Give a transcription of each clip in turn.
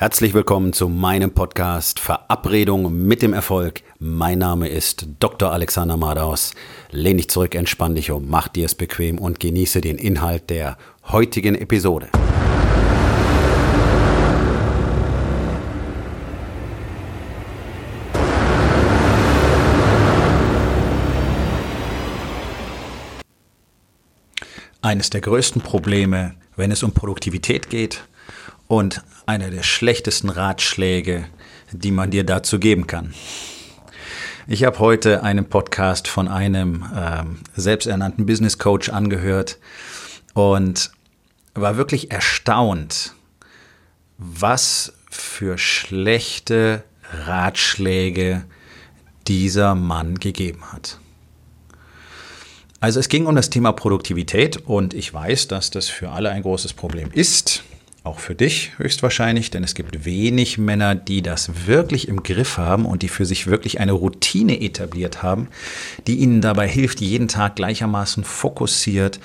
Herzlich willkommen zu meinem Podcast Verabredung mit dem Erfolg. Mein Name ist Dr. Alexander Madaus. Lehn dich zurück, entspann dich um, mach dir es bequem und genieße den Inhalt der heutigen Episode. Eines der größten Probleme, wenn es um Produktivität geht, und einer der schlechtesten Ratschläge, die man dir dazu geben kann. Ich habe heute einen Podcast von einem ähm, selbsternannten Business Coach angehört und war wirklich erstaunt, was für schlechte Ratschläge dieser Mann gegeben hat. Also es ging um das Thema Produktivität und ich weiß, dass das für alle ein großes Problem ist auch für dich höchstwahrscheinlich, denn es gibt wenig Männer, die das wirklich im Griff haben und die für sich wirklich eine Routine etabliert haben, die ihnen dabei hilft, jeden Tag gleichermaßen fokussiert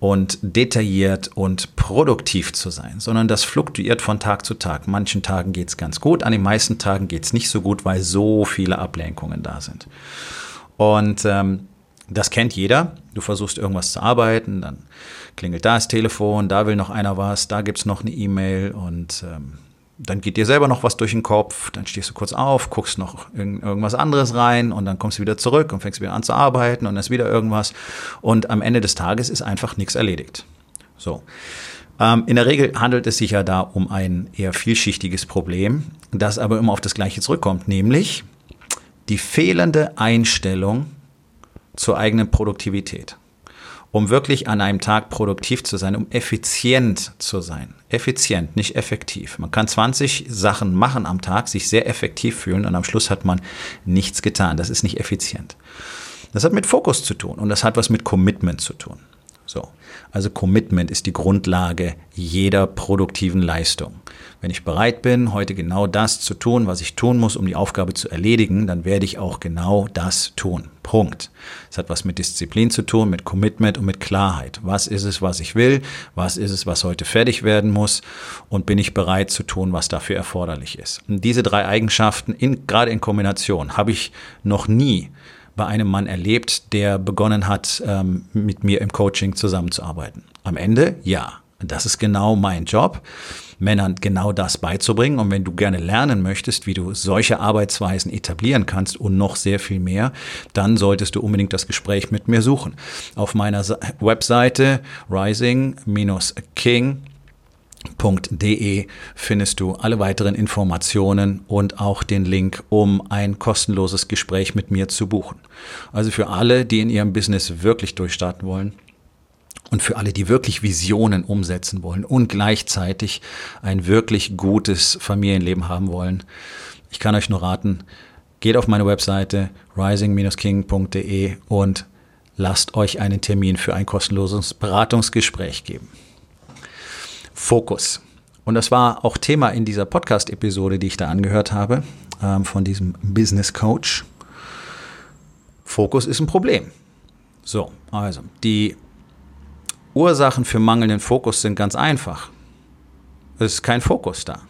und detailliert und produktiv zu sein, sondern das fluktuiert von Tag zu Tag. Manchen Tagen geht es ganz gut, an den meisten Tagen geht es nicht so gut, weil so viele Ablenkungen da sind. Und ähm, das kennt jeder. Du versuchst irgendwas zu arbeiten, dann klingelt da das Telefon, da will noch einer was, da gibt es noch eine E-Mail und ähm, dann geht dir selber noch was durch den Kopf, dann stehst du kurz auf, guckst noch in irgendwas anderes rein und dann kommst du wieder zurück und fängst wieder an zu arbeiten und dann ist wieder irgendwas und am Ende des Tages ist einfach nichts erledigt. So. Ähm, in der Regel handelt es sich ja da um ein eher vielschichtiges Problem, das aber immer auf das Gleiche zurückkommt, nämlich die fehlende Einstellung zur eigenen Produktivität. Um wirklich an einem Tag produktiv zu sein, um effizient zu sein. Effizient, nicht effektiv. Man kann 20 Sachen machen am Tag, sich sehr effektiv fühlen und am Schluss hat man nichts getan. Das ist nicht effizient. Das hat mit Fokus zu tun und das hat was mit Commitment zu tun. So. Also Commitment ist die Grundlage jeder produktiven Leistung. Wenn ich bereit bin, heute genau das zu tun, was ich tun muss, um die Aufgabe zu erledigen, dann werde ich auch genau das tun. Punkt. Es hat was mit Disziplin zu tun, mit Commitment und mit Klarheit. Was ist es, was ich will? Was ist es, was heute fertig werden muss? Und bin ich bereit zu tun, was dafür erforderlich ist? Und diese drei Eigenschaften, in, gerade in Kombination, habe ich noch nie bei einem Mann erlebt, der begonnen hat, ähm, mit mir im Coaching zusammenzuarbeiten. Am Ende, ja, das ist genau mein Job, Männern genau das beizubringen. Und wenn du gerne lernen möchtest, wie du solche Arbeitsweisen etablieren kannst und noch sehr viel mehr, dann solltest du unbedingt das Gespräch mit mir suchen. Auf meiner Webseite rising-king De findest du alle weiteren Informationen und auch den Link, um ein kostenloses Gespräch mit mir zu buchen. Also für alle, die in ihrem Business wirklich durchstarten wollen und für alle, die wirklich Visionen umsetzen wollen und gleichzeitig ein wirklich gutes Familienleben haben wollen. Ich kann euch nur raten, geht auf meine Webseite rising-king.de und lasst euch einen Termin für ein kostenloses Beratungsgespräch geben. Fokus. Und das war auch Thema in dieser Podcast-Episode, die ich da angehört habe, ähm, von diesem Business Coach. Fokus ist ein Problem. So, also die Ursachen für mangelnden Fokus sind ganz einfach. Es ist kein Fokus da.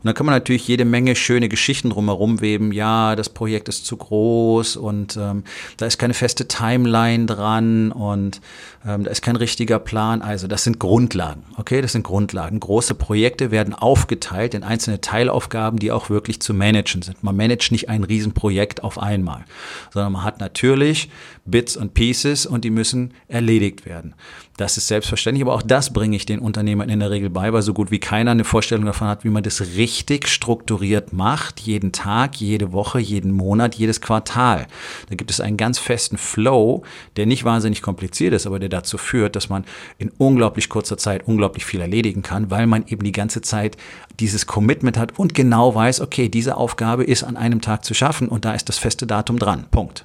Und dann kann man natürlich jede Menge schöne Geschichten drumherum weben. Ja, das Projekt ist zu groß und ähm, da ist keine feste Timeline dran und ähm, da ist kein richtiger Plan. Also das sind Grundlagen. Okay, das sind Grundlagen. Große Projekte werden aufgeteilt in einzelne Teilaufgaben, die auch wirklich zu managen sind. Man managt nicht ein Riesenprojekt auf einmal, sondern man hat natürlich Bits und Pieces und die müssen erledigt werden. Das ist selbstverständlich, aber auch das bringe ich den Unternehmern in der Regel bei, weil so gut wie keiner eine Vorstellung davon hat, wie man das richtig strukturiert macht, jeden Tag, jede Woche, jeden Monat, jedes Quartal. Da gibt es einen ganz festen Flow, der nicht wahnsinnig kompliziert ist, aber der dazu führt, dass man in unglaublich kurzer Zeit unglaublich viel erledigen kann, weil man eben die ganze Zeit dieses Commitment hat und genau weiß, okay, diese Aufgabe ist an einem Tag zu schaffen und da ist das feste Datum dran. Punkt.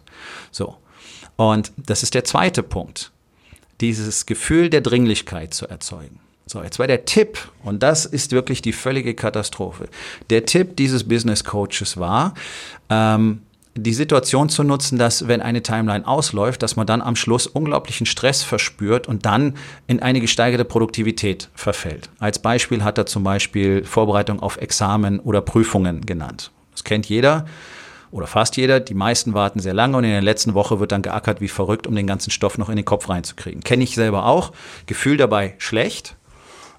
So. Und das ist der zweite Punkt dieses Gefühl der Dringlichkeit zu erzeugen. So, jetzt war der Tipp, und das ist wirklich die völlige Katastrophe. Der Tipp dieses Business Coaches war, ähm, die Situation zu nutzen, dass wenn eine Timeline ausläuft, dass man dann am Schluss unglaublichen Stress verspürt und dann in eine gesteigerte Produktivität verfällt. Als Beispiel hat er zum Beispiel Vorbereitung auf Examen oder Prüfungen genannt. Das kennt jeder oder fast jeder. Die meisten warten sehr lange und in der letzten Woche wird dann geackert wie verrückt, um den ganzen Stoff noch in den Kopf reinzukriegen. Kenne ich selber auch. Gefühl dabei schlecht.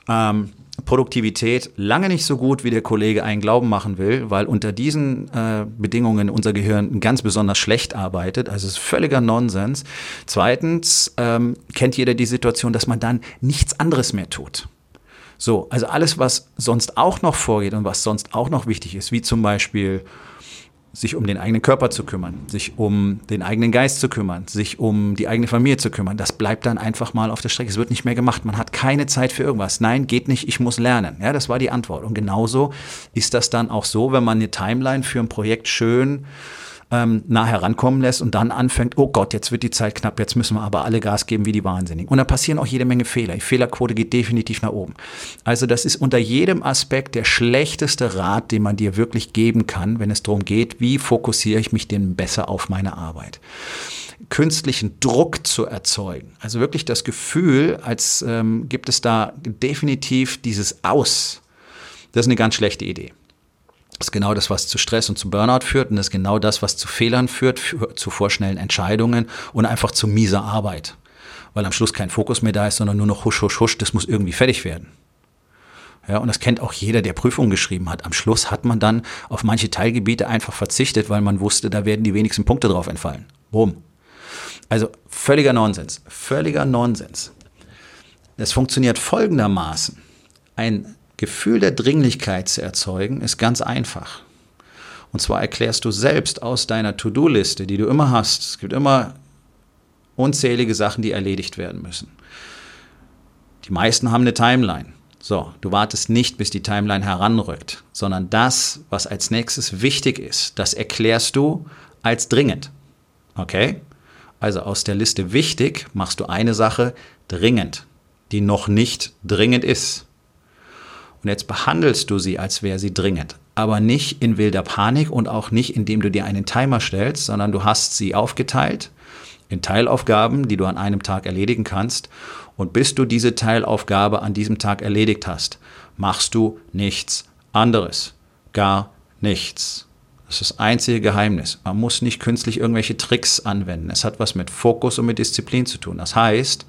Ähm, Produktivität lange nicht so gut, wie der Kollege einen glauben machen will, weil unter diesen äh, Bedingungen unser Gehirn ganz besonders schlecht arbeitet. Also es ist völliger Nonsens. Zweitens ähm, kennt jeder die Situation, dass man dann nichts anderes mehr tut. So, also alles, was sonst auch noch vorgeht und was sonst auch noch wichtig ist, wie zum Beispiel sich um den eigenen Körper zu kümmern, sich um den eigenen Geist zu kümmern, sich um die eigene Familie zu kümmern. Das bleibt dann einfach mal auf der Strecke. Es wird nicht mehr gemacht. Man hat keine Zeit für irgendwas. Nein, geht nicht, ich muss lernen. Ja, das war die Antwort. Und genauso ist das dann auch so, wenn man eine Timeline für ein Projekt schön ähm, nah herankommen lässt und dann anfängt, oh Gott, jetzt wird die Zeit knapp, jetzt müssen wir aber alle Gas geben wie die Wahnsinnigen. Und da passieren auch jede Menge Fehler. Die Fehlerquote geht definitiv nach oben. Also das ist unter jedem Aspekt der schlechteste Rat, den man dir wirklich geben kann, wenn es darum geht, wie fokussiere ich mich denn besser auf meine Arbeit künstlichen Druck zu erzeugen. Also wirklich das Gefühl, als ähm, gibt es da definitiv dieses Aus. Das ist eine ganz schlechte Idee. Das ist genau das, was zu Stress und zu Burnout führt und das ist genau das, was zu Fehlern führt, zu vorschnellen Entscheidungen und einfach zu mieser Arbeit. Weil am Schluss kein Fokus mehr da ist, sondern nur noch husch, husch, husch, das muss irgendwie fertig werden. Ja, und das kennt auch jeder, der Prüfungen geschrieben hat. Am Schluss hat man dann auf manche Teilgebiete einfach verzichtet, weil man wusste, da werden die wenigsten Punkte drauf entfallen. Boom. Also völliger Nonsens. Völliger Nonsens. Das funktioniert folgendermaßen. Ein Gefühl der Dringlichkeit zu erzeugen, ist ganz einfach. Und zwar erklärst du selbst aus deiner To-Do-Liste, die du immer hast. Es gibt immer unzählige Sachen, die erledigt werden müssen. Die meisten haben eine Timeline. So, du wartest nicht, bis die Timeline heranrückt, sondern das, was als nächstes wichtig ist, das erklärst du als dringend. Okay? Also aus der Liste wichtig machst du eine Sache dringend, die noch nicht dringend ist. Und jetzt behandelst du sie, als wäre sie dringend. Aber nicht in wilder Panik und auch nicht, indem du dir einen Timer stellst, sondern du hast sie aufgeteilt in Teilaufgaben, die du an einem Tag erledigen kannst. Und bis du diese Teilaufgabe an diesem Tag erledigt hast, machst du nichts anderes. Gar nichts. Das ist das einzige Geheimnis. Man muss nicht künstlich irgendwelche Tricks anwenden. Es hat was mit Fokus und mit Disziplin zu tun. Das heißt,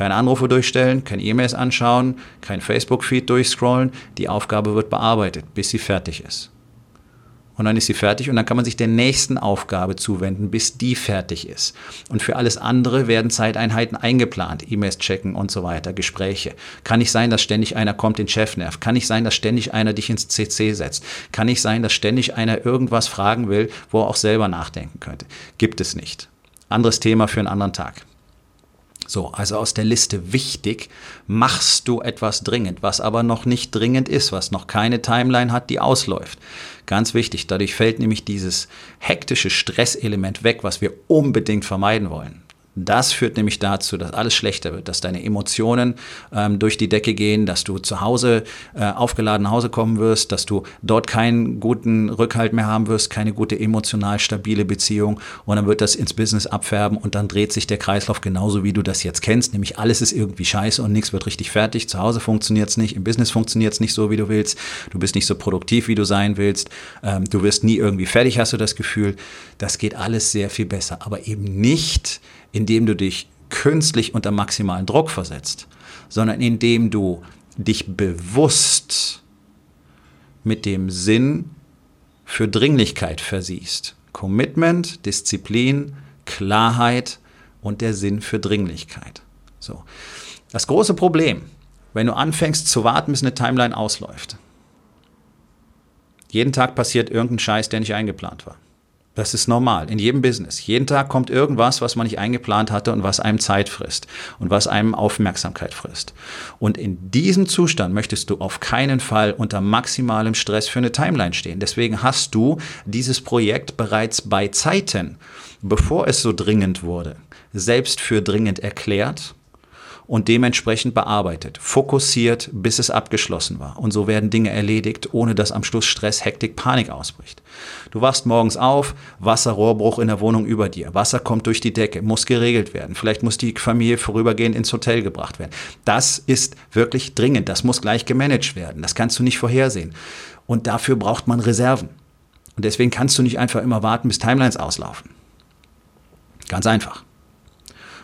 keine Anrufe durchstellen, keine E-Mails anschauen, kein Facebook-Feed durchscrollen. Die Aufgabe wird bearbeitet, bis sie fertig ist. Und dann ist sie fertig und dann kann man sich der nächsten Aufgabe zuwenden, bis die fertig ist. Und für alles andere werden Zeiteinheiten eingeplant, E-Mails checken und so weiter, Gespräche. Kann nicht sein, dass ständig einer kommt, den Chef nervt. Kann nicht sein, dass ständig einer dich ins CC setzt. Kann nicht sein, dass ständig einer irgendwas fragen will, wo er auch selber nachdenken könnte. Gibt es nicht. Anderes Thema für einen anderen Tag. So, also aus der Liste wichtig, machst du etwas dringend, was aber noch nicht dringend ist, was noch keine Timeline hat, die ausläuft. Ganz wichtig, dadurch fällt nämlich dieses hektische Stresselement weg, was wir unbedingt vermeiden wollen. Das führt nämlich dazu, dass alles schlechter wird, dass deine Emotionen ähm, durch die Decke gehen, dass du zu Hause äh, aufgeladen nach Hause kommen wirst, dass du dort keinen guten Rückhalt mehr haben wirst, keine gute emotional stabile Beziehung und dann wird das ins Business abfärben und dann dreht sich der Kreislauf genauso, wie du das jetzt kennst, nämlich alles ist irgendwie scheiße und nichts wird richtig fertig. Zu Hause funktioniert es nicht, im Business funktioniert es nicht so, wie du willst, du bist nicht so produktiv, wie du sein willst, ähm, du wirst nie irgendwie fertig, hast du das Gefühl. Das geht alles sehr viel besser, aber eben nicht indem du dich künstlich unter maximalen Druck versetzt, sondern indem du dich bewusst mit dem Sinn für Dringlichkeit versiehst. Commitment, Disziplin, Klarheit und der Sinn für Dringlichkeit. So. Das große Problem, wenn du anfängst zu warten, bis eine Timeline ausläuft. Jeden Tag passiert irgendein Scheiß, der nicht eingeplant war. Das ist normal in jedem Business. Jeden Tag kommt irgendwas, was man nicht eingeplant hatte und was einem Zeit frisst und was einem Aufmerksamkeit frisst. Und in diesem Zustand möchtest du auf keinen Fall unter maximalem Stress für eine Timeline stehen. Deswegen hast du dieses Projekt bereits bei Zeiten, bevor es so dringend wurde, selbst für dringend erklärt und dementsprechend bearbeitet, fokussiert, bis es abgeschlossen war. Und so werden Dinge erledigt, ohne dass am Schluss Stress, Hektik, Panik ausbricht. Du wachst morgens auf, Wasserrohrbruch in der Wohnung über dir, Wasser kommt durch die Decke, muss geregelt werden. Vielleicht muss die Familie vorübergehend ins Hotel gebracht werden. Das ist wirklich dringend, das muss gleich gemanagt werden. Das kannst du nicht vorhersehen. Und dafür braucht man Reserven. Und deswegen kannst du nicht einfach immer warten, bis Timelines auslaufen. Ganz einfach.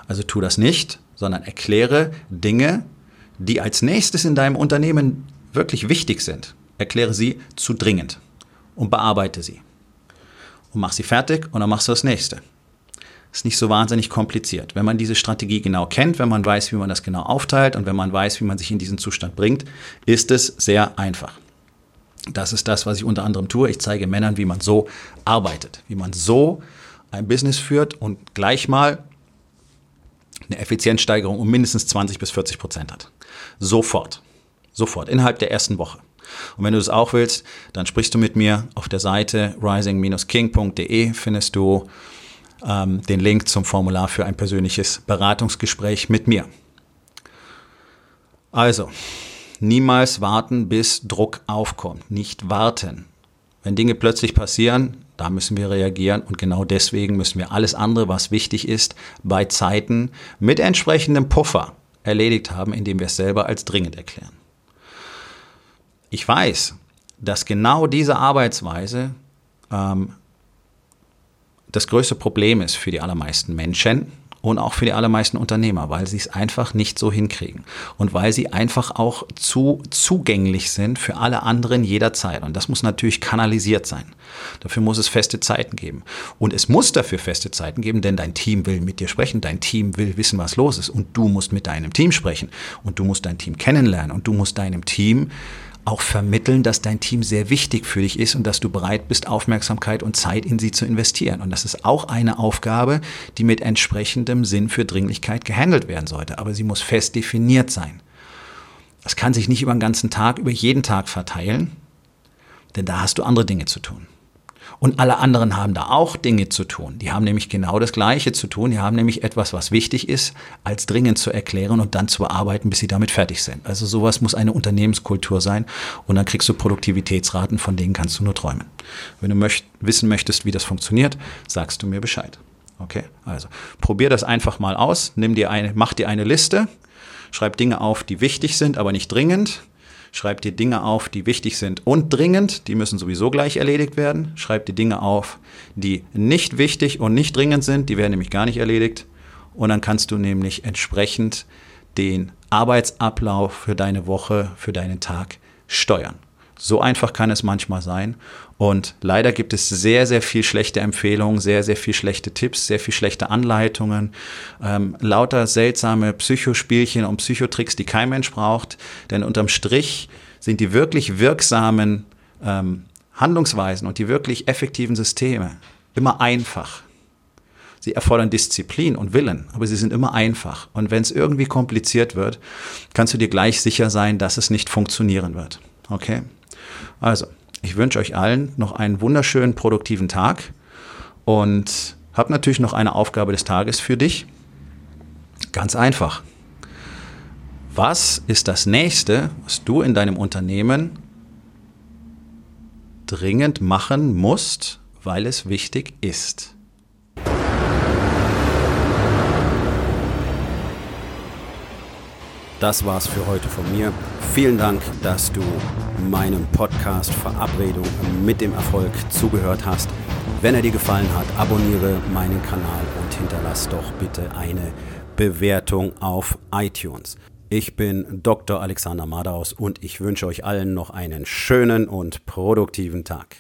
Also tu das nicht, sondern erkläre Dinge, die als nächstes in deinem Unternehmen wirklich wichtig sind. Erkläre sie zu dringend und bearbeite sie. Und mach sie fertig und dann machst du das nächste. Ist nicht so wahnsinnig kompliziert. Wenn man diese Strategie genau kennt, wenn man weiß, wie man das genau aufteilt und wenn man weiß, wie man sich in diesen Zustand bringt, ist es sehr einfach. Das ist das, was ich unter anderem tue. Ich zeige Männern, wie man so arbeitet, wie man so ein Business führt und gleich mal eine Effizienzsteigerung um mindestens 20 bis 40 Prozent hat. Sofort. Sofort. Innerhalb der ersten Woche. Und wenn du das auch willst, dann sprichst du mit mir auf der Seite rising-king.de findest du ähm, den Link zum Formular für ein persönliches Beratungsgespräch mit mir. Also, niemals warten, bis Druck aufkommt. Nicht warten. Wenn Dinge plötzlich passieren, da müssen wir reagieren und genau deswegen müssen wir alles andere, was wichtig ist, bei Zeiten mit entsprechendem Puffer erledigt haben, indem wir es selber als dringend erklären. Ich weiß, dass genau diese Arbeitsweise ähm, das größte Problem ist für die allermeisten Menschen und auch für die allermeisten Unternehmer, weil sie es einfach nicht so hinkriegen und weil sie einfach auch zu zugänglich sind für alle anderen jederzeit. Und das muss natürlich kanalisiert sein. Dafür muss es feste Zeiten geben. Und es muss dafür feste Zeiten geben, denn dein Team will mit dir sprechen, dein Team will wissen, was los ist und du musst mit deinem Team sprechen und du musst dein Team kennenlernen und du musst deinem Team auch vermitteln, dass dein Team sehr wichtig für dich ist und dass du bereit bist, Aufmerksamkeit und Zeit in sie zu investieren. Und das ist auch eine Aufgabe, die mit entsprechendem Sinn für Dringlichkeit gehandelt werden sollte. Aber sie muss fest definiert sein. Das kann sich nicht über den ganzen Tag, über jeden Tag verteilen, denn da hast du andere Dinge zu tun. Und alle anderen haben da auch Dinge zu tun. Die haben nämlich genau das Gleiche zu tun. Die haben nämlich etwas, was wichtig ist, als dringend zu erklären und dann zu bearbeiten, bis sie damit fertig sind. Also sowas muss eine Unternehmenskultur sein. Und dann kriegst du Produktivitätsraten, von denen kannst du nur träumen. Wenn du möcht wissen möchtest, wie das funktioniert, sagst du mir Bescheid. Okay, also probier das einfach mal aus. Nimm dir eine, mach dir eine Liste, schreib Dinge auf, die wichtig sind, aber nicht dringend Schreib dir Dinge auf, die wichtig sind und dringend. Die müssen sowieso gleich erledigt werden. Schreib dir Dinge auf, die nicht wichtig und nicht dringend sind. Die werden nämlich gar nicht erledigt. Und dann kannst du nämlich entsprechend den Arbeitsablauf für deine Woche, für deinen Tag steuern. So einfach kann es manchmal sein. Und leider gibt es sehr, sehr viel schlechte Empfehlungen, sehr, sehr viel schlechte Tipps, sehr viel schlechte Anleitungen, ähm, lauter seltsame Psychospielchen und Psychotricks, die kein Mensch braucht. Denn unterm Strich sind die wirklich wirksamen ähm, Handlungsweisen und die wirklich effektiven Systeme immer einfach. Sie erfordern Disziplin und Willen, aber sie sind immer einfach. Und wenn es irgendwie kompliziert wird, kannst du dir gleich sicher sein, dass es nicht funktionieren wird. Okay? Also, ich wünsche euch allen noch einen wunderschönen, produktiven Tag und habe natürlich noch eine Aufgabe des Tages für dich. Ganz einfach. Was ist das nächste, was du in deinem Unternehmen dringend machen musst, weil es wichtig ist? Das war's für heute von mir. Vielen Dank, dass du meinem Podcast Verabredung mit dem Erfolg zugehört hast. Wenn er dir gefallen hat, abonniere meinen Kanal und hinterlass doch bitte eine Bewertung auf iTunes. Ich bin Dr. Alexander Madaus und ich wünsche euch allen noch einen schönen und produktiven Tag.